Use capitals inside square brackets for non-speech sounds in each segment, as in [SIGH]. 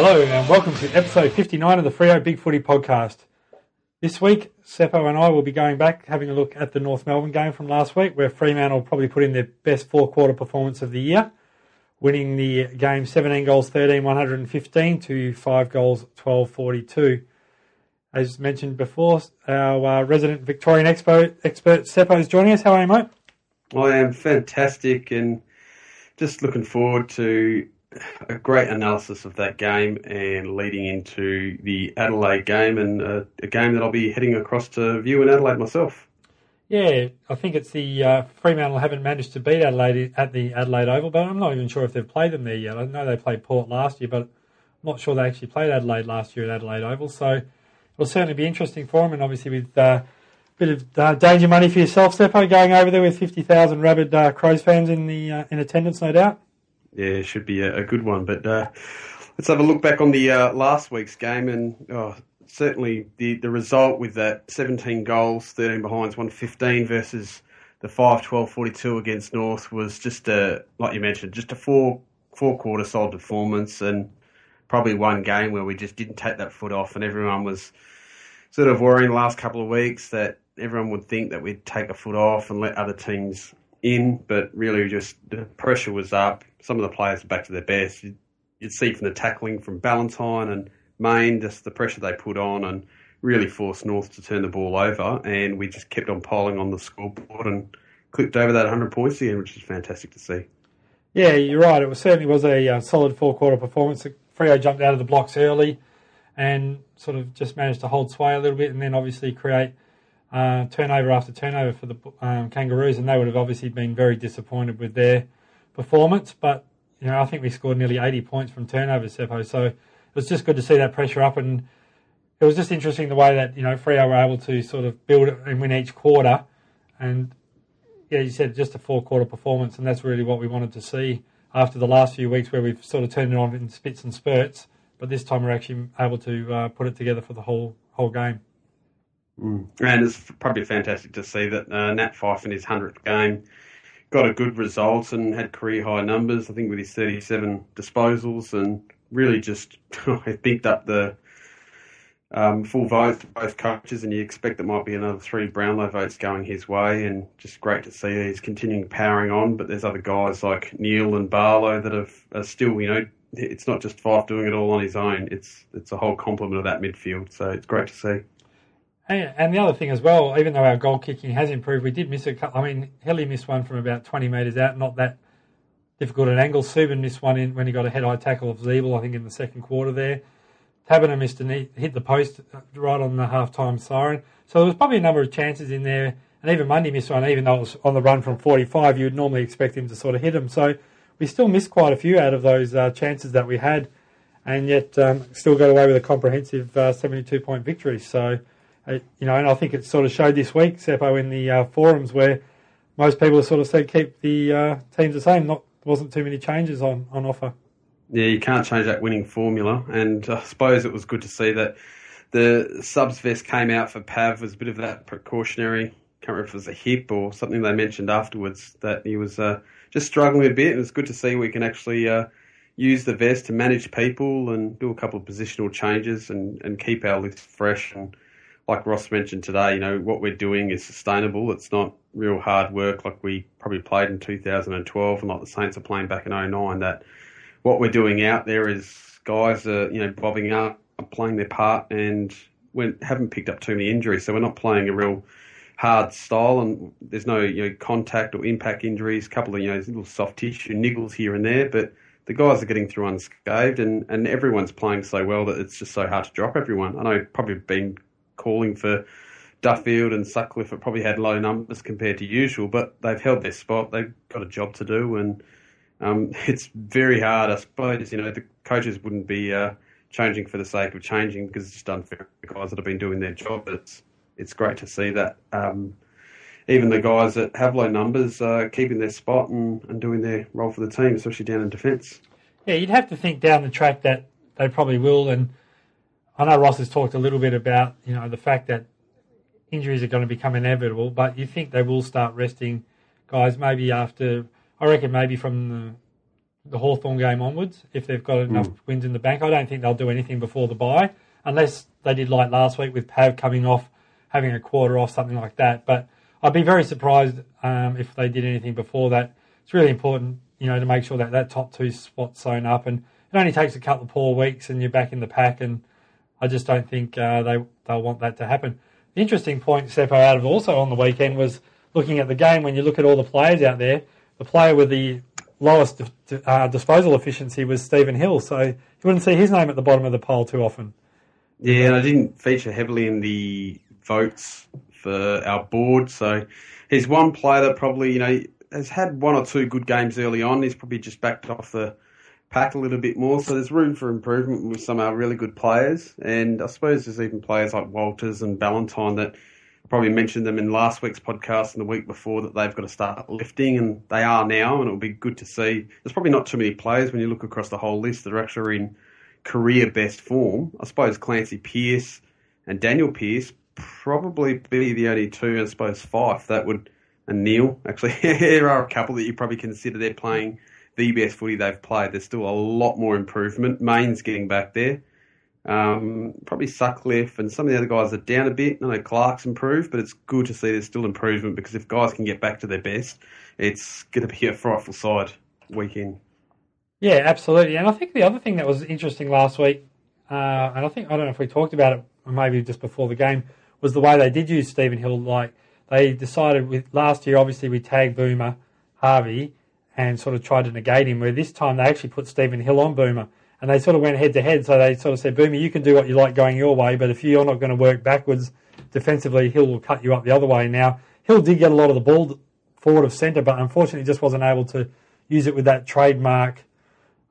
Hello and welcome to episode 59 of the Freo Big Footy podcast. This week, Seppo and I will be going back having a look at the North Melbourne game from last week where Fremantle probably put in their best four quarter performance of the year, winning the game 17 goals 13 115 to 5 goals 12 42. As mentioned before, our uh, resident Victorian expo, expert Seppo is joining us. How are you, mate? I am fantastic and just looking forward to a great analysis of that game and leading into the Adelaide game and uh, a game that I'll be heading across to view in Adelaide myself. Yeah, I think it's the uh, Fremantle haven't managed to beat Adelaide at the Adelaide Oval, but I'm not even sure if they've played them there yet. I know they played Port last year, but I'm not sure they actually played Adelaide last year at Adelaide Oval. So it'll certainly be interesting for them, and obviously with uh, a bit of uh, danger money for yourself, Seppo, going over there with 50,000 rabid uh, Crows fans in the in attendance, no doubt. Yeah, should be a, a good one. But uh, let's have a look back on the uh, last week's game, and oh, certainly the, the result with that 17 goals, 13 behinds, 115 versus the 5 12 42 against North was just a, like you mentioned, just a four four quarter solid performance and probably one game where we just didn't take that foot off, and everyone was sort of worrying the last couple of weeks that everyone would think that we'd take a foot off and let other teams in, but really just the pressure was up. Some of the players were back to their best. You'd, see from the tackling from Ballantyne and Mayne, just the pressure they put on and really forced North to turn the ball over. And we just kept on piling on the scoreboard and clipped over that 100 points again, which is fantastic to see. Yeah, you're right. It was, certainly was a uh, solid four quarter performance. Freo jumped out of the blocks early and sort of just managed to hold sway a little bit and then obviously create uh, turnover after turnover for the um, Kangaroos, and they would have obviously been very disappointed with their performance. But you know, I think we scored nearly 80 points from turnovers, Seppo. So it was just good to see that pressure up, and it was just interesting the way that you know Freo were able to sort of build and win each quarter. And yeah, you said just a four quarter performance, and that's really what we wanted to see after the last few weeks where we've sort of turned it on in spits and spurts. But this time we're actually able to uh, put it together for the whole whole game. Mm. And it's probably fantastic to see that uh, Nat Fyfe in his 100th game got a good result and had career high numbers, I think, with his 37 disposals and really just [LAUGHS] picked up the um, full vote for both coaches. And you expect there might be another three Brownlow votes going his way. And just great to see he's continuing powering on. But there's other guys like Neale and Barlow that have, are still, you know, it's not just Fyfe doing it all on his own. It's it's a whole complement of that midfield. So it's great to see. And the other thing as well, even though our goal kicking has improved, we did miss a couple. I mean, Helly missed one from about 20 metres out, not that difficult an angle. Suban missed one in when he got a head high tackle of Ziebell, I think, in the second quarter there. Taberner missed and hit the post right on the half time siren. So there was probably a number of chances in there. And even Mundy missed one, even though it was on the run from 45, you would normally expect him to sort of hit them. So we still missed quite a few out of those uh, chances that we had, and yet um, still got away with a comprehensive uh, 72 point victory. So uh, you know, and I think it sort of showed this week, Seppo, in the uh, forums where most people sort of said keep the uh, teams the same. Not wasn't too many changes on, on offer. Yeah, you can't change that winning formula, and I suppose it was good to see that the subs vest came out for Pav was a bit of that precautionary. Can't remember if it was a hip or something they mentioned afterwards that he was uh, just struggling a bit. And it's good to see we can actually uh, use the vest to manage people and do a couple of positional changes and, and keep our list fresh and like Ross mentioned today, you know, what we're doing is sustainable. It's not real hard work like we probably played in 2012 and like the Saints are playing back in 09. That what we're doing out there is guys are, you know, bobbing up, playing their part and we haven't picked up too many injuries. So we're not playing a real hard style and there's no, you know, contact or impact injuries, a couple of, you know, little soft tissue niggles here and there, but the guys are getting through unscathed and, and everyone's playing so well that it's just so hard to drop everyone. I know probably been calling for Duffield and Sutcliffe have probably had low numbers compared to usual, but they've held their spot. They've got a job to do, and um, [LAUGHS] it's very hard. I suppose you know the coaches wouldn't be uh, changing for the sake of changing because it's just unfair the guys that have been doing their job. It's it's great to see that um, even the guys that have low numbers are keeping their spot and, and doing their role for the team, especially down in defence. Yeah, you'd have to think down the track that they probably will, and I know Ross has talked a little bit about you know the fact that injuries are going to become inevitable, but you think they will start resting guys maybe after I reckon maybe from the the Hawthorn game onwards if they've got enough wins in the bank. I don't think they'll do anything before the bye unless they did like last week with Pav coming off, having a quarter off, something like that. But I'd be very surprised um, if they did anything before that. It's really important, you know, to make sure that that top two spot's sewn up, and it only takes a couple of poor weeks and you're back in the pack. And I just don't think uh, they they'll want that to happen. The interesting point, Seppo, out of also on the weekend was looking at the game. When you look at all the players out there, the player with the lowest uh, disposal efficiency was Stephen Hill. So you wouldn't see his name at the bottom of the poll too often. Yeah, and I didn't feature heavily in the votes for our board. So he's one player that probably, you know, has had one or two good games early on. He's probably just backed off the pack a little bit more. So there's room for improvement with some of our really good players. And I suppose there's even players like Walters and Ballantyne that probably mentioned them in last week's podcast and the week before that they've got to start lifting, and they are now. And it'll be good to see. There's probably not too many players when you look across the whole list that are actually in career best form. I suppose Clancy Pearce and Danyle Pearce probably be the only two. I suppose Fyfe that would and Neale, actually [LAUGHS] there are a couple that you probably consider they're playing the best footy they've played. There's still a lot more improvement. Mayne's getting back there. Um, probably Sutcliffe and some of the other guys are down a bit. I know Clarke's improved, but it's good to see there's still improvement because if guys can get back to their best, it's going to be a frightful side weekend. Yeah, absolutely. And I think the other thing that was interesting last week, uh, and I think I don't know if we talked about it, maybe just before the game, was the way they did use Stephen Hill. Like they decided with last year, obviously we tagged Boomer Harvey and sort of tried to negate him. Where this time they actually put Stephen Hill on Boomer and they sort of went head to head. So they sort of said, Boomer, you can do what you like going your way, but if you're not going to work backwards defensively, Hill will cut you up the other way. Now Hill did get a lot of the ball forward of centre, but unfortunately just wasn't able to use it with that trademark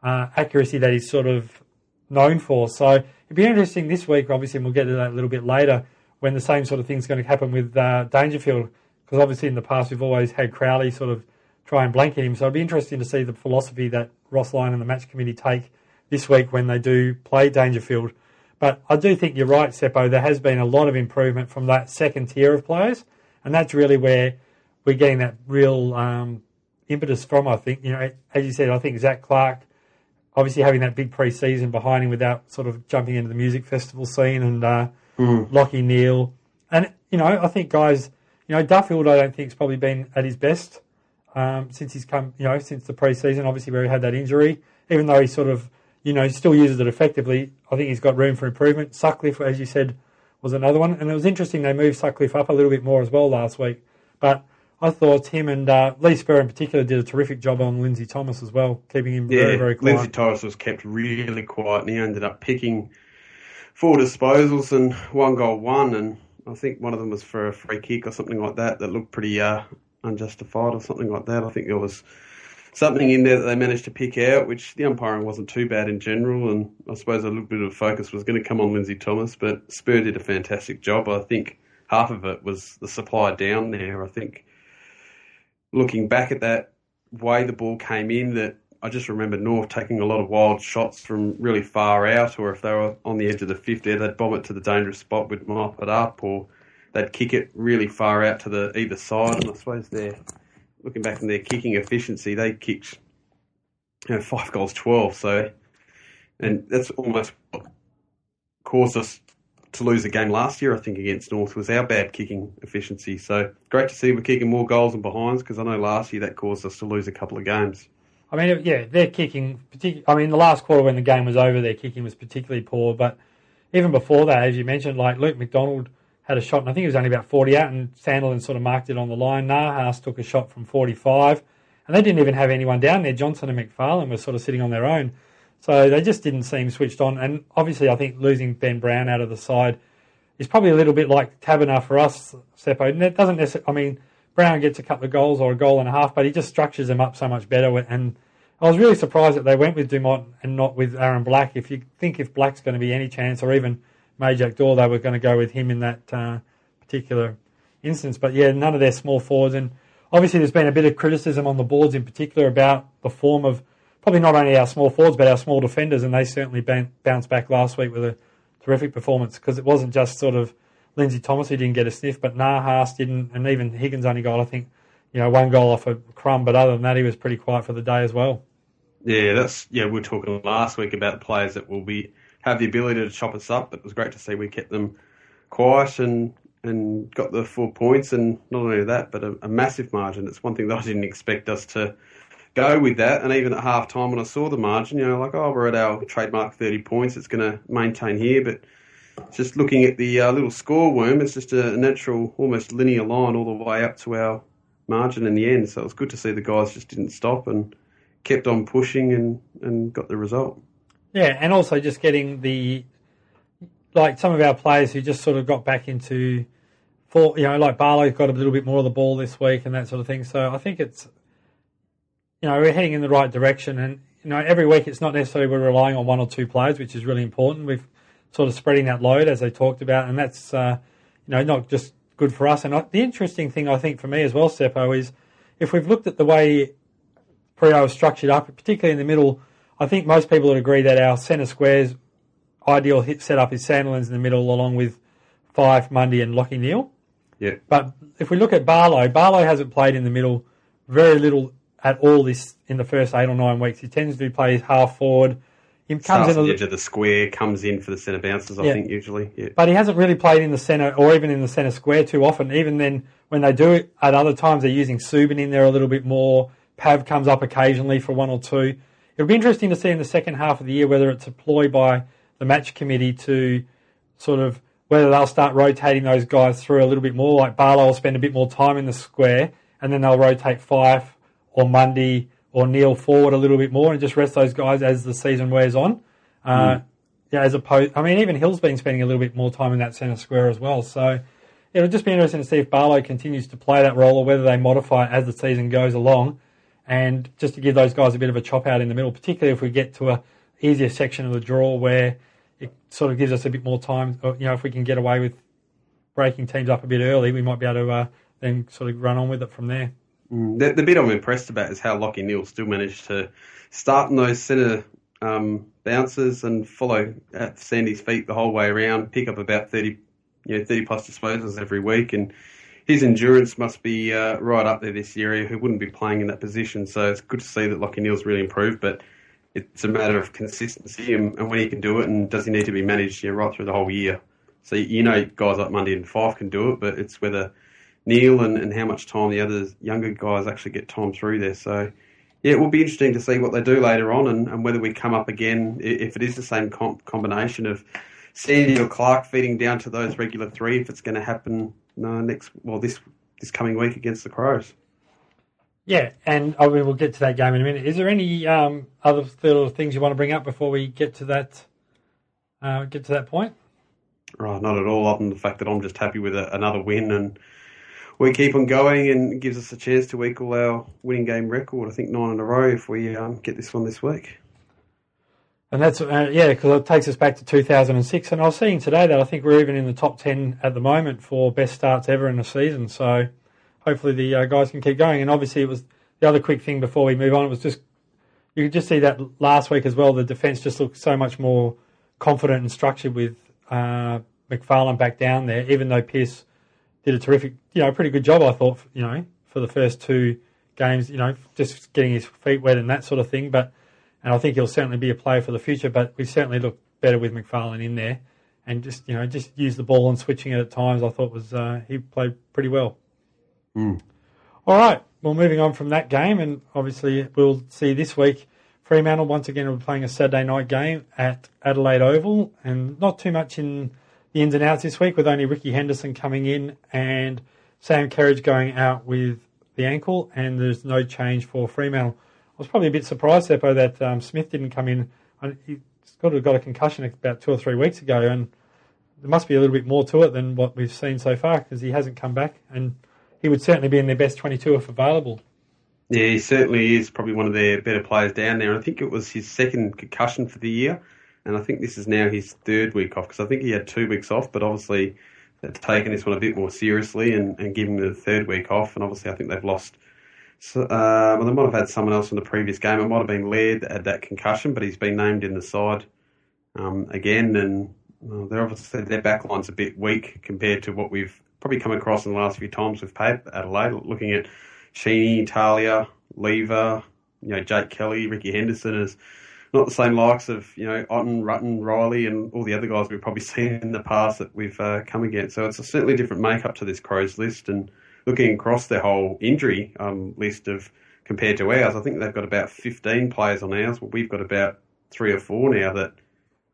uh, accuracy that he's sort of known for. So it'd be interesting this week, obviously, and we'll get to that a little bit later, when the same sort of thing's going to happen with uh, Dangerfield, because obviously in the past we've always had Crowley sort of try and blanket him. So it'd be interesting to see the philosophy that Ross Lyon and the match committee take this week when they do play Dangerfield. But I do think you're right, Seppo. There has been a lot of improvement from that second tier of players, and that's really where we're getting that real um, impetus from. I think you know, as you said, I think Zac Clarke obviously having that big pre-season behind him without sort of jumping into the music festival scene and uh, mm. Lachie Neale. And, you know, I think guys, you know, Duffield I don't think has probably been at his best um, since he's come, you know, since the pre-season, obviously where he had that injury. Even though he sort of, you know, still uses it effectively, I think he's got room for improvement. Sutcliffe, as you said, was another one. And it was interesting they moved Sutcliffe up a little bit more as well last week. But I thought him and uh, Lee Spurr in particular did a terrific job on Lindsay Thomas as well, keeping him yeah, very, very quiet. Lindsay Thomas was kept really quiet and he ended up picking four disposals and one goal one and I think one of them was for a free kick or something like that that looked pretty uh, unjustified or something like that. I think there was something in there that they managed to pick out, which the umpiring wasn't too bad in general, and I suppose a little bit of focus was going to come on Lindsay Thomas, but Spurr did a fantastic job. I think half of it was the supply down there. I think looking back at that way the ball came in, that I just remember North taking a lot of wild shots from really far out, or if they were on the edge of the 50, they'd bomb it to the dangerous spot, would mop it up, or they'd kick it really far out to the either side. And I suppose they're looking back in their kicking efficiency, they kicked you know, five goals twelve. So, and that's almost caused us to lose a game last year, I think, against North was our bad kicking efficiency. So great to see we're kicking more goals and behinds because I know last year that caused us to lose a couple of games. I mean, yeah, their kicking, I mean, the last quarter when the game was over, their kicking was particularly poor. But even before that, as you mentioned, like Luke McDonald had a shot, and I think it was only about 40 out, and Sandilands sort of marked it on the line. Nahas took a shot from 45, and they didn't even have anyone down there. Johnson and McPharlin were sort of sitting on their own. So they just didn't seem switched on. And obviously, I think losing Ben Brown out of the side is probably a little bit like Taberner for us, Seppo. And it doesn't necessarily, I mean, Brown gets a couple of goals or a goal and a half, but he just structures them up so much better. And I was really surprised that they went with Dumont and not with Aaron Black. If you think if Black's going to be any chance, or even Majak Daw, they were going to go with him in that uh, particular instance. But yeah, none of their small forwards. And obviously, there's been a bit of criticism on the boards in particular about the form of probably not only our small forwards but our small defenders, and they certainly bounced back last week with a terrific performance because it wasn't just sort of Lindsay Thomas who didn't get a sniff, but Nahas didn't, and even Higgins only got I think you know one goal off a crumb, but other than that, he was pretty quiet for the day as well. Yeah, that's yeah. We were talking last week about players that will be have the ability to chop us up, but it was great to see we kept them quiet and and got the four points, and not only that, but a, a massive margin. It's one thing that I didn't expect us to go with that. And even at half time, when I saw the margin, you know, like, oh, we're at our trademark 30 points, it's going to maintain here. But just looking at the uh, little score worm, it's just a natural, almost linear line all the way up to our margin in the end. So it was good to see the guys just didn't stop and kept on pushing and, and got the result. Yeah, and also just getting the like some of our players who just sort of got back into, for you know, like Barlow's got a little bit more of the ball this week and that sort of thing. So I think it's you know, we're heading in the right direction. And, you know, every week it's not necessarily we're relying on one or two players, which is really important. We've sort of spreading that load as they talked about, and that's, uh, you know, not just good for us. And I, the interesting thing I think for me as well, Seppo, is if we've looked at the way Freo is structured up, particularly in the middle, I think most people would agree that our centre squares ideal hit setup is Sandilands in the middle, along with Fyfe, Mundy, and Lachie Neale. Yeah. But if we look at Barlow, Barlow hasn't played in the middle very little at all this in the first eight or nine weeks. He tends to play half forward. He comes Starts in the edge of the square, comes in for the centre bounces. I yeah. think usually, yeah. But he hasn't really played in the centre or even in the centre square too often. Even then, when they do it at other times, they're using Suban in there a little bit more. Pav comes up occasionally for one or two. It'll be interesting to see in the second half of the year whether it's a ploy by the match committee to sort of whether they'll start rotating those guys through a little bit more. Like Barlow will spend a bit more time in the square, and then they'll rotate Fyfe or Mundy or Neale forward a little bit more and just rest those guys as the season wears on. Uh, mm. Yeah, as opposed, I mean, even Hill's been spending a little bit more time in that centre square as well. So it'll just be interesting to see if Barlow continues to play that role or whether they modify it as the season goes along, and just to give those guys a bit of a chop out in the middle, particularly if we get to a easier section of the draw where it sort of gives us a bit more time. You know, if we can get away with breaking teams up a bit early, we might be able to uh, then sort of run on with it from there. Mm, the, the, bit I'm impressed about is how Lachie Neale still managed to start in those centre um, bounces and follow at Sandy's feet the whole way around, pick up about 30, you know, 30 plus disposals every week. And his endurance must be uh, right up there this year. He wouldn't be playing in that position. So it's good to see that Lachie Neale's really improved, but it's a matter of consistency and, and when he can do it and does he need to be managed right through the whole year. So you know guys like Mundy and Fyfe can do it, but it's whether Neale and, and how much time the other younger guys actually get time through there. So, yeah, it will be interesting to see what they do later on and, and whether we come up again, if it is the same comp- combination of Sandy or Clarke feeding down to those regular three, if it's going to happen uh, next, well, this this coming week against the Crows. Yeah, and I mean, we'll get to that game in a minute. Is there any um, other little things you want to bring up before we get to that uh, get to that point? Right, not at all. Other than the fact that I'm just happy with a, another win and we keep on going and gives us a chance to equal our winning game record. I think nine in a row if we um, get this one this week. And that's uh, yeah, because it takes us back to 2006. And I was seeing today that I think we're even in the top 10 at the moment for best starts ever in a season. So hopefully the uh, guys can keep going. And obviously, it was the other quick thing before we move on. It was just you could just see that last week as well. The defence just looked so much more confident and structured with uh, McPharlin back down there, even though Pearce did a terrific, you know, pretty good job, I thought, you know, for the first two games, you know, just getting his feet wet and that sort of thing. But, and I think he'll certainly be a player for the future, but we certainly look better with McPharlin in there. And just, you know, just use the ball and switching it at times, I thought was, uh, he played pretty well. Mm. All right. Well, moving on from that game, and obviously we'll see this week. Fremantle once again will be playing a Saturday night game at Adelaide Oval, and not too much in the ins and outs this week with only Ricky Henderson coming in and Sam Kerridge going out with the ankle, and there's no change for Fremantle. I was probably a bit surprised, Seppo, that um, Smith didn't come in. He's got got a concussion about two or three weeks ago, and there must be a little bit more to it than what we've seen so far because he hasn't come back, and he would certainly be in their best 22 if available. Yeah, he certainly is probably one of their better players down there. I think it was his second concussion for the year and I think this is now his third week off because I think he had two weeks off, but obviously they've taken this one a bit more seriously and, and given him the third week off. And obviously, I think they've lost. So, uh, well, they might have had someone else in the previous game. It might have been Laird that had that concussion, but he's been named in the side um, again. And they're obviously their backline's a bit weak compared to what we've probably come across in the last few times we've played Adelaide. Looking at Cheney, Talia, Lever, you know Jake Kelly, Ricky Henderson is not the same likes of you know Otten, Rutten, Riley, and all the other guys we've probably [LAUGHS] seen in the past that we've uh, come against. So it's a certainly different makeup to this Crows list. And looking across their whole injury um, list of compared to ours, I think they've got about 15 players on ours. Well, we've got about three or four now that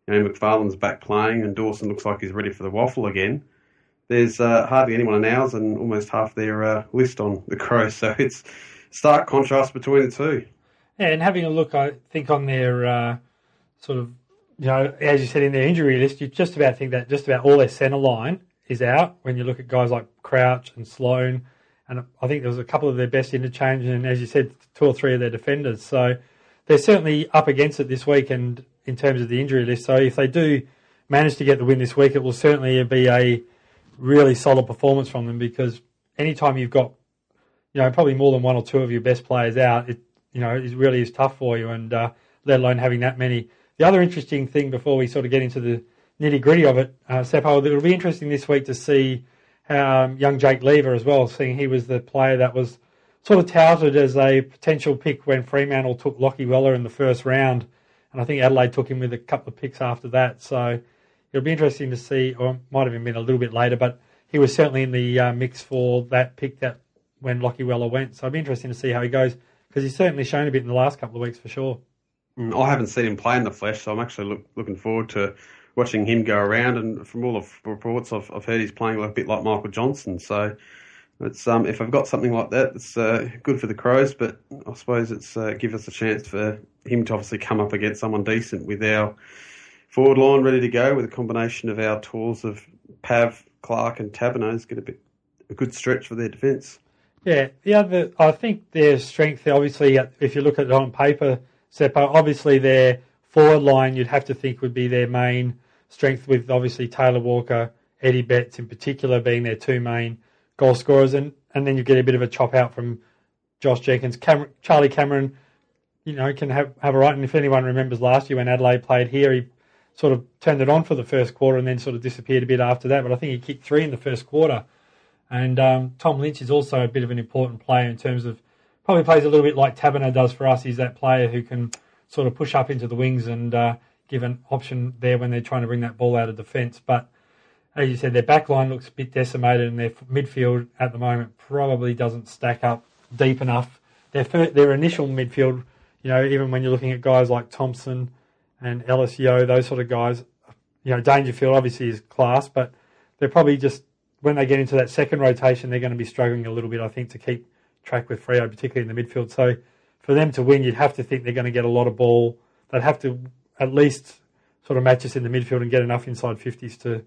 you know McPharlin's back playing, and Dawson looks like he's ready for the WAFL again. There's uh, hardly anyone on ours, and almost half their uh, list on the Crows. [LAUGHS] So it's stark contrast between the two. Yeah, and having a look, I think on their uh, sort of, you know, as you said in their injury list, you just about think that just about all their centre line is out. When you look at guys like Crouch and Sloane, and I think there was a couple of their best interchange, and as you said, two or three of their defenders. So they're certainly up against it this week, and in terms of the injury list. So if they do manage to get the win this week, it will certainly be a really solid performance from them because anytime you've got, you know, probably more than one or two of your best players out, it you know, it really is tough for you, and uh, let alone having that many. The other interesting thing before we sort of get into the nitty gritty of it, uh, it'll be interesting this week to see how um, young Jake Lever as well, seeing he was the player that was sort of touted as a potential pick when Fremantle took Lockie Weller in the first round, and I think Adelaide took him with a couple of picks after that. So it'll be interesting to see, or might have been a little bit later, but he was certainly in the uh, mix for that pick that when Lockie Weller went. So it'll be interesting to see how he goes because he's certainly shown a bit in the last couple of weeks for sure. Mm, I haven't seen him play in the flesh, so I'm actually look, looking forward to watching him go around. And from all the reports I've, I've heard, he's playing a bit like Michael Johnson. So it's um, if I've got something like that, it's uh, good for the Crows. But I suppose it's uh, give us a chance for him to obviously come up against someone decent with our forward line ready to go with a combination of our tools of Pav, Clarke, and Tabernos. Get a bit a good stretch for their defence. Yeah, the other, I think their strength, obviously, if you look at it on paper, Seppo, obviously their forward line you'd have to think would be their main strength, with obviously Taylor Walker, Eddie Betts in particular being their two main goal scorers, and, and then you get a bit of a chop out from Josh Jenkins. Cameron, Charlie Cameron, you know, can have, have a right. And if anyone remembers last year when Adelaide played here, he sort of turned it on for the first quarter and then sort of disappeared a bit after that. But I think he kicked three in the first quarter. And um, Tom Lynch is also a bit of an important player in terms of probably plays a little bit like Taberner does for us. He's that player who can sort of push up into the wings and uh, give an option there when they're trying to bring that ball out of defence. But as you said, their back line looks a bit decimated, and their midfield at the moment probably doesn't stack up deep enough. Their first, their initial midfield, you know, even when you're looking at guys like Thompson and Ellis Yeo, those sort of guys, you know, Dangerfield obviously is class, but they're probably just when they get into that second rotation, they're going to be struggling a little bit, I think, to keep track with Freo, particularly in the midfield. So for them to win, you'd have to think they're going to get a lot of ball. They'd have to at least sort of match us in the midfield and get enough inside 50s to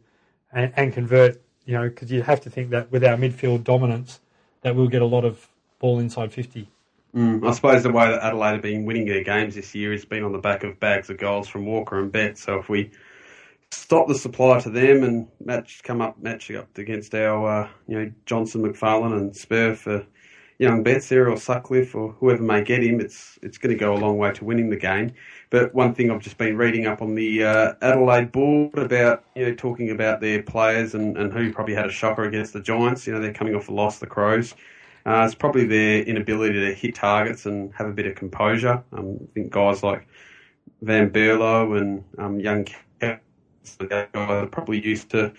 and, and convert, you know, because you'd have to think that with our midfield dominance, that we'll get a lot of ball inside 50. Mm, I suppose the way that Adelaide have been winning their games this year has been on the back of bags of goals from Walker and Betts. So if we stop the supply to them and match come up matching up against our uh, you know Johnson, McPharlin, and Spurr for young Betts or Sutcliffe or whoever may get him. It's it's going to go a long way to winning the game. But one thing I've just been reading up on the uh, Adelaide board about you know talking about their players and, and who probably had a shocker against the Giants. You know they're coming off a loss, the Crows. Uh, it's probably their inability to hit targets and have a bit of composure. Um, I think guys like Van Berlo and um, young guys are probably used to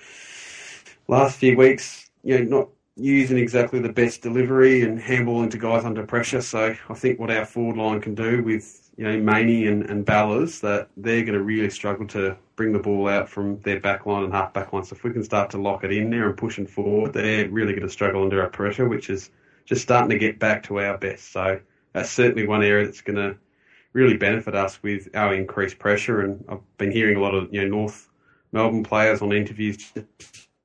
last few weeks, you know, not using exactly the best delivery and handball into guys under pressure. So I think what our forward line can do with, you know, Maney and, and Ballas, that they're going to really struggle to bring the ball out from their back line and half back line. So if we can start to lock it in there and push pushing forward, they're really going to struggle under our pressure, which is just starting to get back to our best. So that's certainly one area that's going to really benefit us with our increased pressure. And I've been hearing a lot of, you know, North Melbourne players on interviews to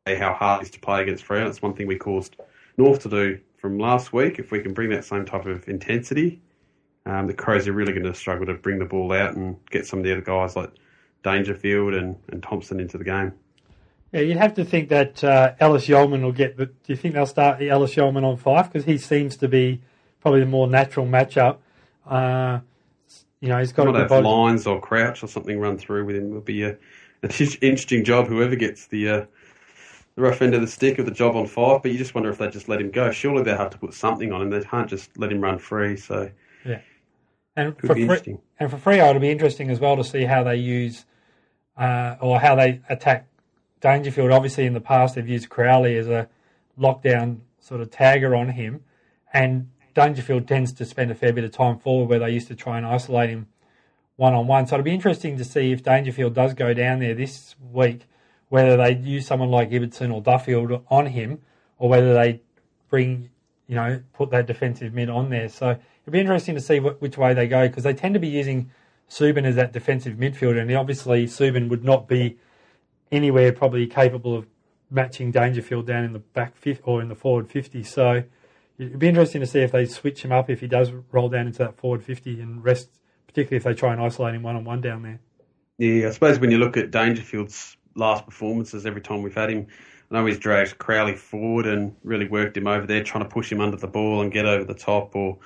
how hard it is to play against Freo. That's one thing we caused North to do from last week. If we can bring that same type of intensity, um, the Crows are really going to struggle to bring the ball out and get some of the other guys like Dangerfield and, and Thompson into the game. Yeah, you'd have to think that uh, Ellis-Yolmen will get. The, do you think they'll start Ellis-Yolmen on Fyfe because he seems to be probably the more natural matchup? Uh, you know, he's got to have Lyons or Crouch or something run through with him. It'll be a an interesting job. Whoever gets the uh, the rough end of the stick of the job on Fyfe, but you just wonder if they just let him go. Surely they have to put something on him. They can't just let him run free. So yeah, And for be Fre- interesting. and for Freo, it'll be interesting as well to see how they use uh, or how they attack Dangerfield. Obviously, in the past, they've used Crowley as a lockdown sort of tagger on him, and Dangerfield tends to spend a fair bit of time forward where they used to try and isolate him one on one. So it'll be interesting to see if Dangerfield does go down there this week, whether they use someone like Ibbotson or Duffield on him, or whether they bring, you know, put that defensive mid on there. So it'd be interesting to see what, which way they go because they tend to be using Suban as that defensive midfielder, and obviously Suban would not be anywhere probably capable of matching Dangerfield down in the back fifth or in the forward fifty. So it'd be interesting to see if they switch him up if he does roll down into that forward fifty and rest, particularly if they try and isolate him one on one down there. Yeah, I suppose when you look at Dangerfield's last performances, every time we've had him, I know he's dragged Crowley forward and really worked him over there, trying to push him under the ball and get over the top or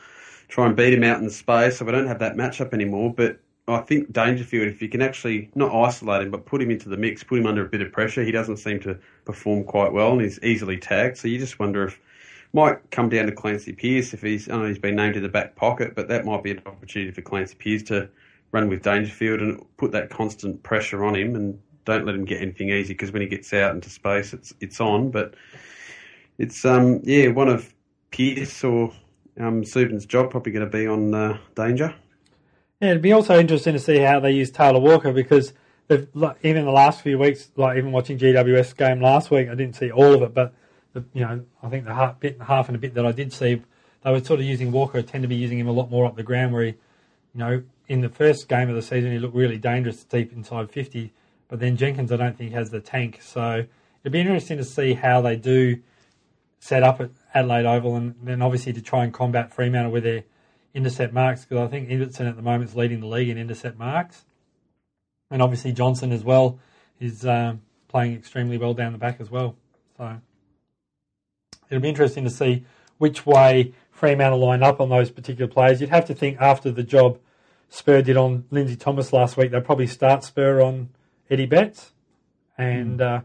try and beat him out in space. So we don't have that matchup anymore. But I think Dangerfield, if you can actually not isolate him, but put him into the mix, put him under a bit of pressure, he doesn't seem to perform quite well and he's easily tagged. So you just wonder if might come down to Clancy Pearce if he's I know he's been named in the back pocket, but that might be an opportunity for Clancy Pearce to run with Dangerfield and put that constant pressure on him and don't let him get anything easy because when he gets out into space, it's it's on. But it's um yeah one of Pearce or um Suban's job probably going to be on uh, Danger. Yeah, it'd be also interesting to see how they use Taylor Walker because like, even the last few weeks, like even watching GWS game last week, I didn't see all of it, but the, you know, I think the half, bit, half and a bit that I did see, they were sort of using Walker. Tend to be using him a lot more up the ground. Where he, you know, in the first game of the season, he looked really dangerous deep inside fifty, but then Jenkins, I don't think has the tank. So it'd be interesting to see how they do set up at Adelaide Oval, and then obviously to try and combat Fremantle with their intercept marks because I think Ibbotson at the moment is leading the league in intercept marks, and obviously Johnson as well is um, playing extremely well down the back as well. So it'll be interesting to see which way Fremantle line up on those particular players. You'd have to think after the job Spurr did on Lindsay Thomas last week, they'll probably start Spurr on Eddie Betts, and uh,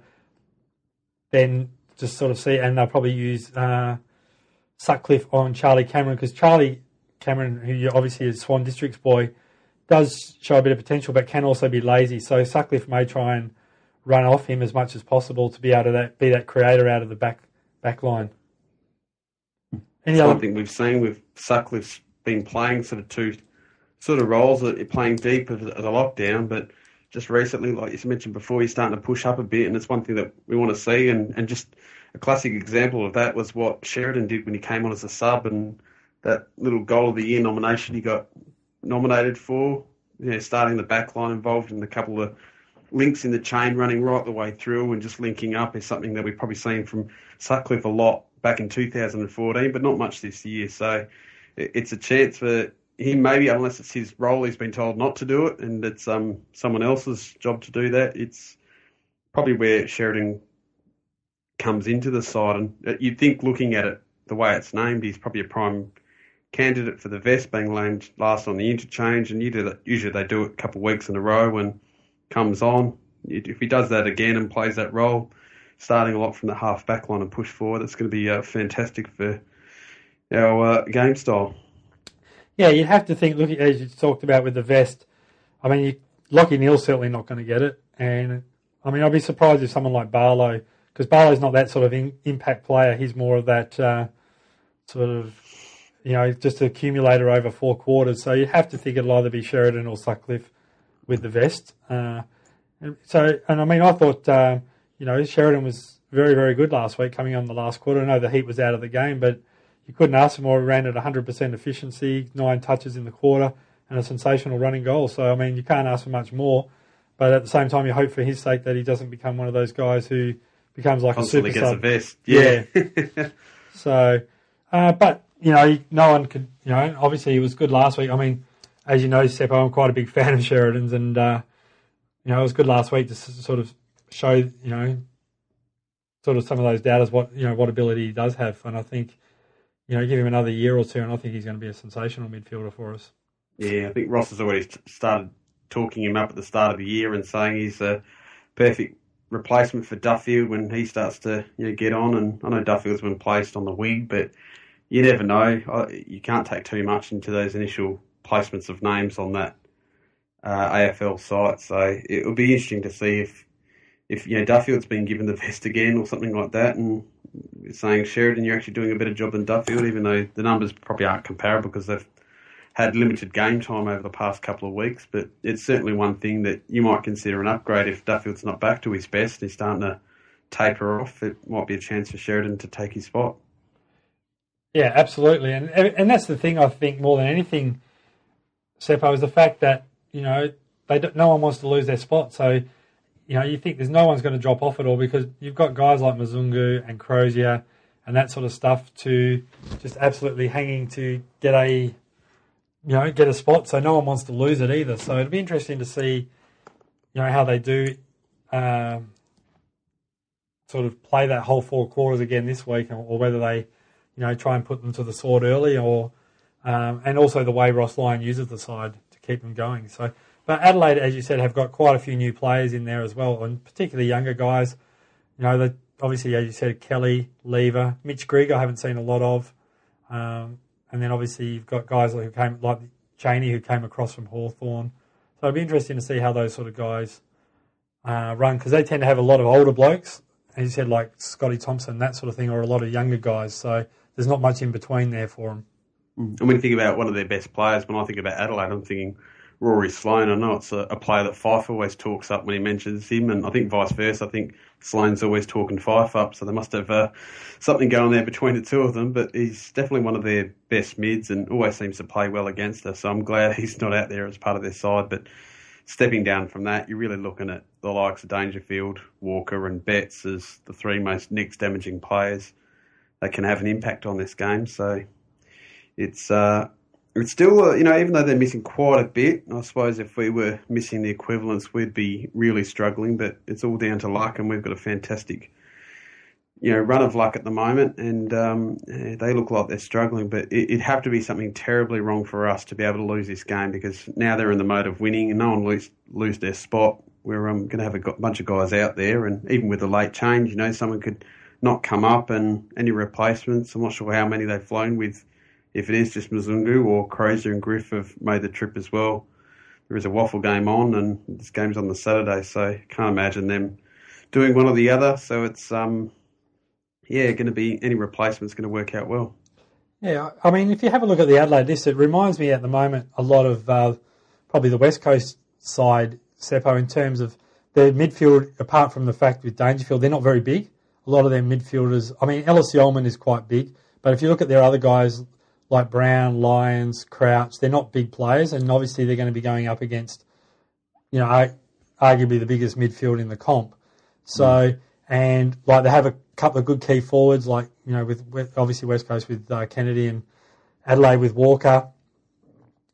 then just sort of see, and they'll probably use uh, Sutcliffe on Charlie Cameron because Charlie Cameron, who obviously is Swan District's boy, does show a bit of potential, but can also be lazy. So Sutcliffe may try and run off him as much as possible to be able to that, be that creator out of the back back line. Any It's other? one thing we've seen with Sutcliffe's been playing sort of two sort of roles, that playing deep as a as a lockdown, but just recently, like you mentioned before, he's starting to push up a bit, and it's one thing that we want to see. And, and just a classic example of that was what Sheridan did when he came on as a sub, and that little goal of the year nomination he got nominated for. You know, starting the back line, involved in a couple of links in the chain, running right the way through, and just linking up is something that we've probably seen from Sutcliffe a lot back in 2014, but not much this year. So it's a chance for him, maybe, unless it's his role, he's been told not to do it, and it's um someone else's job to do that. It's probably where Sheridan comes into the side, and uh, you'd think, looking at it the way it's named, he's probably a prime candidate for the vest, being named last on the interchange, and usually they do it a couple of weeks in a row when comes on. If he does that again and plays that role, starting a lot from the half back line and push forward, it's going to be uh, fantastic for our uh, game style. Yeah, you'd have to think. Look, as you talked about with the vest. I mean, you, Lachie Neale's certainly not going to get it, and I mean, I'd be surprised if someone like Barlow, because Barlow's not that sort of in, impact player. He's more of that uh, sort of, you know, just accumulator over four quarters. So you'd have to think it'll either be Sheridan or Sutcliffe with the vest. Uh, and so, and I mean, I thought, uh, you know, Sheridan was very, very good last week coming on the last quarter. I know the heat was out of the game, but you couldn't ask for more. He ran at 100% efficiency, nine touches in the quarter, and a sensational running goal. So, I mean, you can't ask for much more. But at the same time, you hope for his sake that he doesn't become one of those guys who becomes like Constantly a super gets a sub. vest. Yeah. [LAUGHS] So, uh, but you know, no one could. You know, obviously he was good last week. I mean, as you know, Seppo, I'm quite a big [LAUGHS] fan of Sheridan's, and uh, you know, it was good last week to s- sort of show, you know, sort of some of those doubters what you know what ability he does have, and I think, you know, give him another year or two, and I think he's going to be a sensational midfielder for us. Yeah, I think Ross has already started talking him up at the start of the year and saying he's a perfect replacement for Duffield when he starts to you know, get on. And I know Duffield's been placed on the wing, but you never know. You can't take too much into those initial placements of names on that uh, AFL site. So it will be interesting to see if if you know Duffield's been given the [LAUGHS] vest again or something like that, and saying Sheridan, you're actually doing a better job than Duffield, even though the numbers probably aren't comparable because they've had limited game time over the past couple of weeks. But it's certainly one thing that you might consider an upgrade if Duffield's not back to his best and he's starting to taper off. It might be a chance for Sheridan to take his spot. Yeah, absolutely, and and that's the thing I think more than anything, Seppo, is the fact that you know they no one wants to lose their spot. So you know you think there's no one's going to drop off at all because you've got guys like Mzungu and Crozier and that sort of stuff to just absolutely hanging to get a you know get a spot. So no one wants to lose it either. So it'll be interesting to see you know how they do. Um, sort of play that whole four quarters again this week, or whether they you know, try and put them to the sword early, or um, and also the way Ross Lyon uses the side to keep them going. So, but Adelaide, as you said, have got quite a few new players in there as well, and particularly younger guys. You know, obviously, as you said, Kelly, Lever, Mitch Grigg, I haven't seen a lot of, um, and then obviously you've got guys who came like Cheney, who came across from Hawthorn. So it'd be interesting to see how those sort of guys uh, run because they tend to have a lot of older blokes, as you said, like Scotty Thompson, that sort of thing, or a lot of younger guys. So there's not much in between there for them. Mm. And when you think about one of their best players, when I think about Adelaide, I'm thinking Rory Sloane. I know it's a, a, player that Fyfe always talks up when he mentions him, and I think vice versa. I think Sloane's always talking Fyfe up, so they must have uh, something going there between the two of them. But he's definitely one of their best mids and always seems to play well against us. So I'm glad [LAUGHS] he's not out there as part of their side. But stepping down from that, you're really looking at the likes of Dangerfield, Walker, and Betts as the three most next damaging players that can have an impact on this game. So it's uh, it's still uh, you know even though they're missing quite a bit, I suppose if we were missing the equivalents, we'd be really struggling. But it's all down to luck, and we've got a fantastic you know run of luck at the moment, and um, they look like they're struggling. But it, would have to be something terribly wrong for us to be able to lose this game because now they're in the mode of winning, and no one lose lose their spot. We're um, going to have a bunch of guys out there, and even with the late change, you know, someone could not come up and any replacements. I'm not sure how many they've flown with. If it is just Mzungu or Crozier and Griff have made the trip as well. There is a WAFL game on, and this game's on the Saturday, so can't imagine them doing one or the other. So it's um, yeah, going to be any replacement's going to work out well. Yeah, I mean, if you have a look at the Adelaide list, it reminds me at the moment a lot of uh, probably the West Coast side, Seppo, in terms of their midfield. Apart from the fact with Dangerfield, they're not very big a lot of their midfielders. I mean, Ellis-Yolmen is quite big, but if you look at their other guys like Brown, Lyons, Crouch, they're not big players, and obviously they're going to be going up against, you know, arguably the biggest midfield in the comp. So, mm. and like they have a couple of good key forwards, like you know, with, with obviously West Coast with uh, Kennedy and Adelaide with Walker.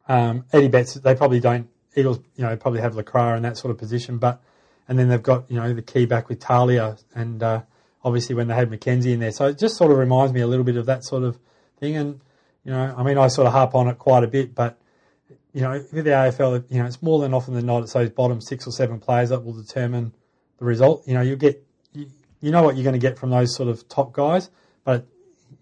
Um, Eddie Betts, they probably don't. Eagles, you know, probably have LeCras in that sort of position, but and then they've got you know the key back with Talia and. Uh, obviously when they had McKenzie in there. So it just sort of reminds me a little bit of that sort of thing. And, you know, I mean, I sort of harp on it quite a bit, but, you know, with the AFL, you know, it's more than often than not, it's those bottom six or seven players that will determine the result. You know, you get, you, you know what you're going to get from those sort of top guys, but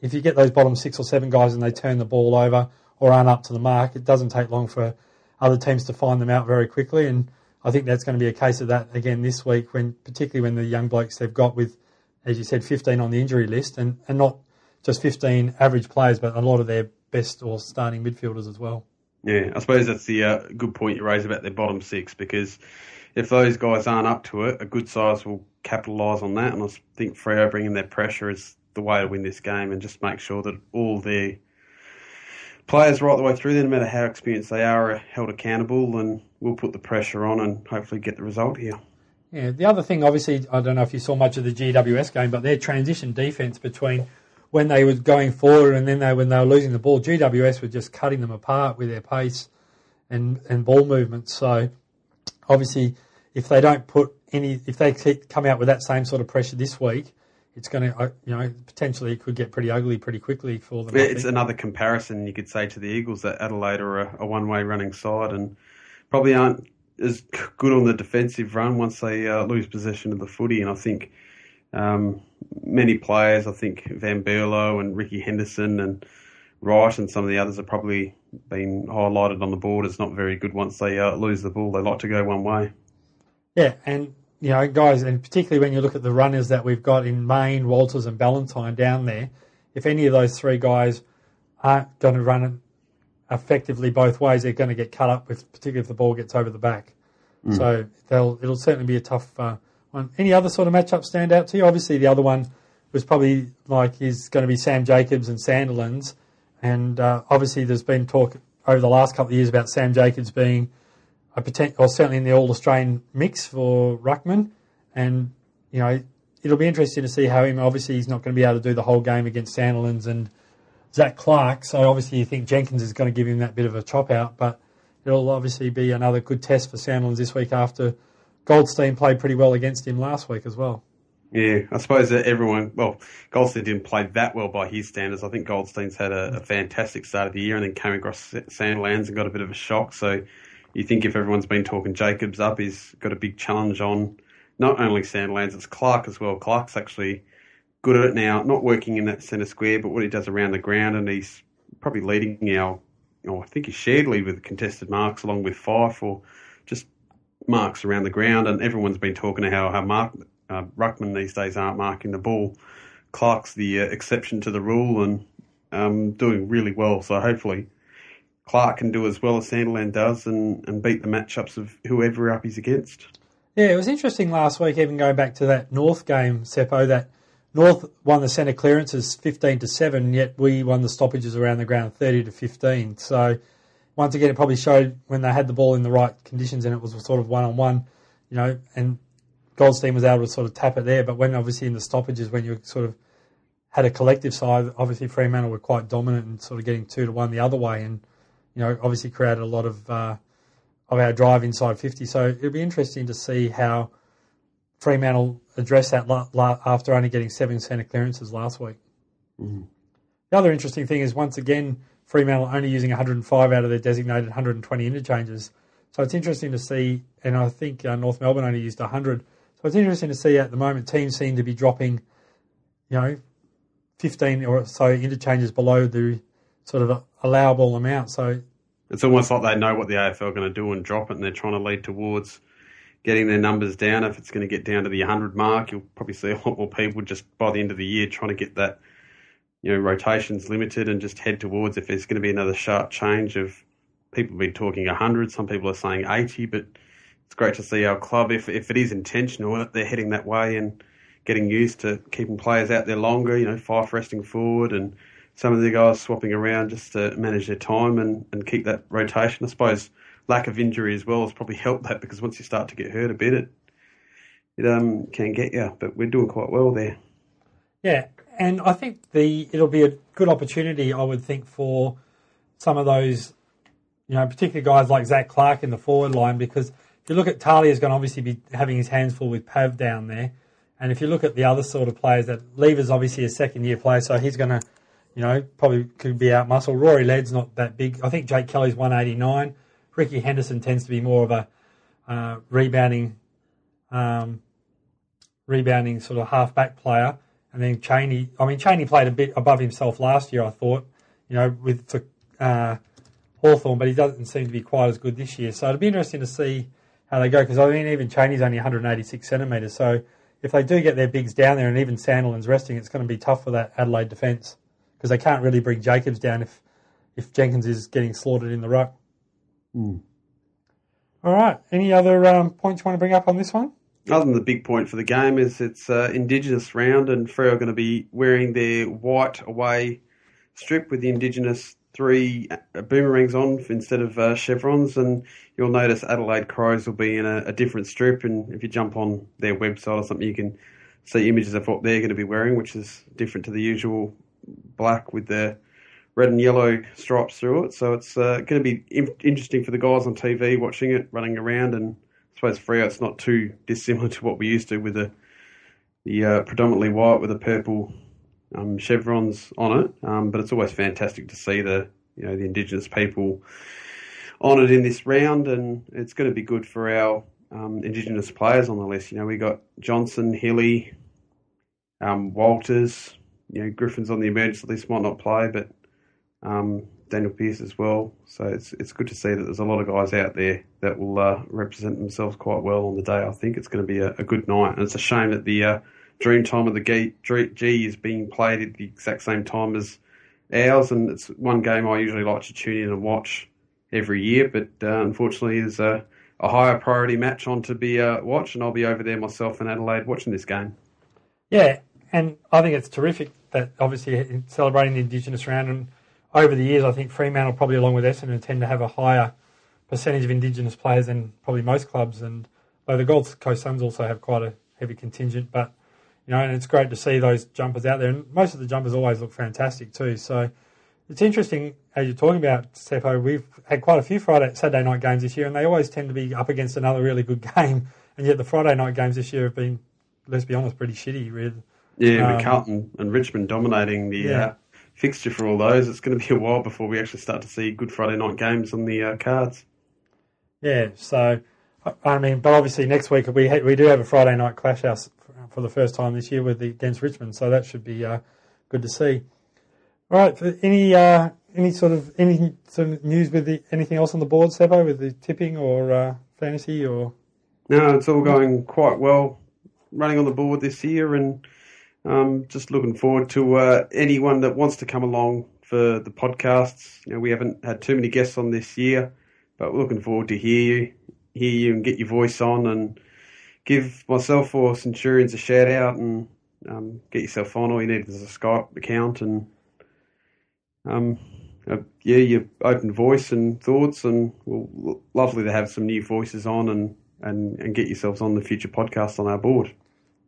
if you get those bottom six or seven guys and they turn the ball over or aren't up to the mark, it doesn't take long for other teams to find them out very quickly. And I think that's going to be a case of that again this week, when particularly when the young blokes they've got with as you said, 15 on the injury list, and, and not just 15 average players, but a lot of their best or starting midfielders as well. Yeah, I suppose that's the uh, good point you raise about their bottom six because if those guys aren't up to it, a good size will capitalise on that. And I think Freo bringing their pressure is the way to win this game and just make sure that all their players right the way through, no matter how experienced they are, are held accountable and we'll put the pressure on and hopefully get the result here. Yeah, the other thing, obviously, I don't know if you saw much of the GWS game, but their transition defence between when they were going forward and then they when they were losing the ball, GWS were just cutting them apart with their pace and and ball movement. So obviously, if they don't put any, if they come out with that same sort of pressure this week, it's going to, uh, you know, potentially it could get pretty ugly pretty quickly for them. It's another comparison you could say to the Eagles that Adelaide are a, a one-way running side and probably aren't as good on the defensive run once they uh, lose possession of the footy. And I think um, many players, I think Van Berlo and Ricky Henderson and Wright and some of the others have probably been highlighted on the board as not very good once they uh, lose the ball. They like to go one way. Yeah, and you know, guys, and particularly when you look at the runners that we've got in Mayne, Walters, and Ballantyne down there, if any of those three guys aren't going to run it effectively both ways, they're going to get cut up with, particularly if the ball gets over the back. Mm. So they'll it'll certainly be a tough uh, one. Any other sort of matchup stand out to you? Obviously, the other one was probably like is going to be Sam Jacobs and Sandilands, and uh, obviously there's been talk over the last couple of years about Sam Jacobs being a potential, or certainly in the All Australian mix for Ruckman, and you know it'll be interesting to see how him. Obviously, he's not going to be able to do the whole game against Sandilands and Zac Clarke, so obviously you think Jenkins is going to give him that bit of a chop out, but it'll obviously be another good test for Sandilands this week after Goldstein played pretty well against him last week as well. Yeah, I suppose that everyone, well, Goldstein didn't play that well by his standards. I think Goldstein's had a, a fantastic start of the year and then came across Sandilands and got a bit of a shock. So you think if everyone's been talking Jacobs up, he's got a big challenge on not only Sandilands, it's Clarke as well. Clarke's actually good at it now, not working in that centre square, but what he does around the ground, and he's probably leading our, oh, I think he's shared lead with contested marks along with Fyfe or marks around the ground. And everyone's been talking to how, how Mark, uh, Ruckman these days aren't marking the ball. Clarke's the uh, exception to the rule and um, doing really well. So hopefully Clarke can do as well as Sandilands does and, and beat the matchups of whoever up he's against. Yeah, it was interesting last week, even going back to that North game, Seppo, that North won the centre clearances 15 to 7, yet we won the stoppages around the ground 30 to 15. So, once again, it probably showed when they had the ball in the right conditions and it was sort of one on one, you know, and Goldstein was able to sort of tap it there. But when obviously in the stoppages, when you sort of had a collective side, obviously Fremantle were quite dominant and sort of getting two to one the other way, and you know, obviously created a lot of uh, of our drive inside 50. So it'll be interesting to see how Fremantle address that la- la- after only getting seven centre clearances last week. Mm-hmm. The other interesting thing is once again Fremantle only using 105 out of their designated 120 interchanges. So it's interesting to see, and I think uh, North Melbourne only used 100. So it's interesting to see at the moment teams seem to be dropping, you know, 15 or so interchanges below the sort of allowable amount. So it's almost like they know what the AFL are going to do and drop it, and they're trying to lead towards getting their numbers down. If it's going to get down to the 100 mark, you'll probably see a lot more people just by the end of the year trying to get that, you know, rotations limited and just head towards if there's going to be another sharp change of people have been talking 100, some people are saying 80, but it's great to see our club, if, if it is intentional, they're heading that way and getting used to keeping players out there longer, you know, Fyfe resting forward and some of the guys swapping around just to manage their time and, and keep that rotation. I suppose lack of injury as well has probably helped that because once you start to get hurt a bit, it it um can get you. But we're doing quite well there. Yeah, and I think the it'll be a good opportunity, I would think, for some of those, you know, particularly guys like Zac Clarke in the forward line because if you look at Talia's going to obviously be having his hands full with Pav down there. And if you look at the other sort of players, that Lever's obviously a second year player, so he's going to, you know, probably could be out muscle. Rory Laird's not that big. I think Jake Kelly's 189. Ricky Henderson tends to be more of a uh, rebounding, um, rebounding sort of half-back player. And then Chaney, I mean, Cheney played a bit above himself last year, I thought, you know, with for, uh, Hawthorn, but he doesn't seem to be quite as good this year. So it'll be interesting to see how they go because I mean, even Cheney's only 186 centimetres. So if they do get their bigs down there and even Sandilands resting, it's going to be tough for that Adelaide defence because they can't really bring Jacobs down if if Jenkins is getting slaughtered in the ruck. Mm. All right. Any other um, points you want to bring up on this one? Other than the big point for the game is it's uh, Indigenous round, and Freo are going to be wearing their white away strip with the Indigenous three uh, boomerangs on instead of uh, chevrons, and you'll notice Adelaide Crows will be in a, a, different strip. And if you jump on their website or something, you can see images of what they're going to be wearing, which is different to the usual black with the red and yellow stripes through it. So it's uh, going to be in- interesting for the guys on TV watching it, running around, and suppose Freo it's not too dissimilar to what we used to with the the uh, predominantly white with the purple um, chevrons on it. Um, but it's always fantastic to see the you know the Indigenous people on it in this round, and it's going to be good for our um, Indigenous players on the list. You know, we got Johnson, Hilly, um, Walters. You know, Griffin's on the emergency list, might not play, but um, Danyle Pearce as well. So it's it's good to see that there's a lot of guys out there that will uh, represent themselves quite well on the day. I think it's going to be a, a good night, and it's a shame that the uh, dream time of the G, G is being played at the exact same time as ours, and it's one game I usually like to tune in and watch every year, but uh, unfortunately, there's a, a, higher priority match on to be uh, watched, and I'll be over there myself in Adelaide watching this game. Yeah, and I think it's terrific that obviously celebrating the Indigenous round. And over the years, I think Fremantle, probably along with Essendon, tend to have a higher percentage of Indigenous players than probably most clubs. And though the Gold Coast Suns also have quite a heavy contingent, but you know, and it's great to see those jumpers out there. And most of the jumpers always look fantastic too. So it's interesting as you're talking about Seppo. We've had quite a few Friday, Saturday night games this year, and they always tend to be up against another really good [LAUGHS] game. And yet the Friday night games this year have been, let's be honest, pretty shitty. Really. Yeah, um, with Carlton and Richmond dominating the yeah. uh, fixture for all those, it's going to be a while before we actually start to see good Friday night games on the uh, cards. Yeah, so I mean, but obviously next week we ha- we do have a Friday night clash house for the first time this year with the, against Richmond, so that should be uh, good to see. All right, any uh, any sort of any sort of news with the, anything else on the board, Seppo, with the tipping or uh, fantasy or? No, it's all going quite well, running on the board this year, and um, just looking forward to uh, anyone that wants to come along for the podcasts. You know, we haven't had too many guests on this year, but we're looking forward to hear you, hear you, and get your voice on, and give myself or Centurions a shout out, and um, get yourself on. All you need is a Skype account, and um, uh, yeah, your open voice and thoughts, and we'll, lovely to have some new voices on, and and and get yourselves on the future podcast on our board.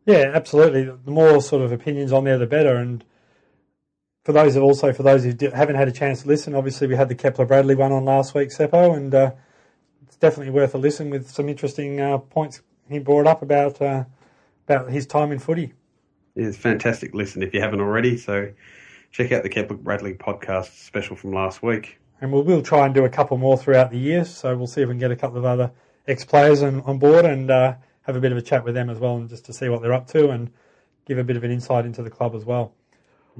Yeah, absolutely. The more sort of opinions on there, the better. And for those of also for those who haven't had a chance to listen, obviously we had the Kepler Bradley one on last week, Seppo, and uh, it's definitely worth a listen with some interesting uh, points he brought up about uh, about his time in footy. It's fantastic listen if you haven't already. So check out the Kepler Bradley podcast special from last week. And we'll, we'll try and do a couple more throughout the year. So we'll see if we can get a couple of other ex players on, on board and uh, have a bit of a chat with them as well, and just to see what they're up to and give a bit of an insight into the club as well.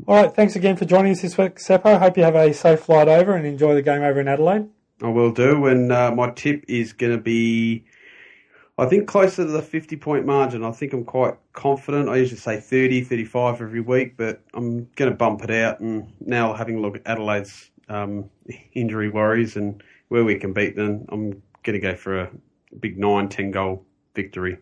All right, thanks again for joining us this week, Seppo. Hope you have a safe flight over and enjoy the game over in Adelaide. I will do, and uh, my tip is going to be, I think, closer to the 50 point margin. I think I'm quite confident. I usually say 30, 35 every week, but I'm going to bump it out. And now, having a look at Adelaide's um, injury worries and where we can beat them, I'm going to go for a big 9 10 goal victory.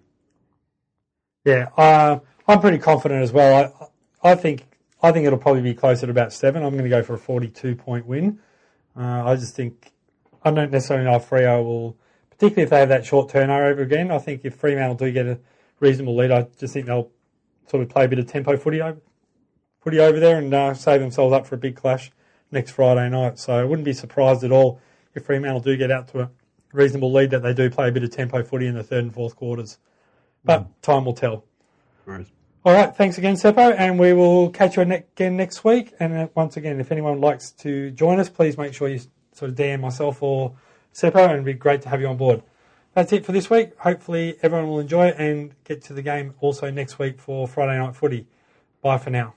Yeah, uh, I'm pretty confident as well. I, I think I think it'll probably be closer to about seven. I'm going to go for a 42 point win. Uh, I just think I don't necessarily know if Freo will, particularly if they have that short turnover again. I think if Fremantle do get a reasonable lead, I just think they'll sort of play a bit of tempo footy over, footy over there and uh, save themselves up for a big clash next Friday night. So I wouldn't be surprised at all if Fremantle do get out to a reasonable lead that they do play a bit of tempo footy in the third and fourth quarters. But mm. time will tell. Right. All right. Thanks again, Seppo, and we will catch you again next week. And uh, once again, if anyone likes to join us, please make sure you sort of DM myself or Seppo, and it'd be great to have you on board. That's it for this week. Hopefully, everyone will enjoy it and get to the game also next week for Friday night footy. Bye for now.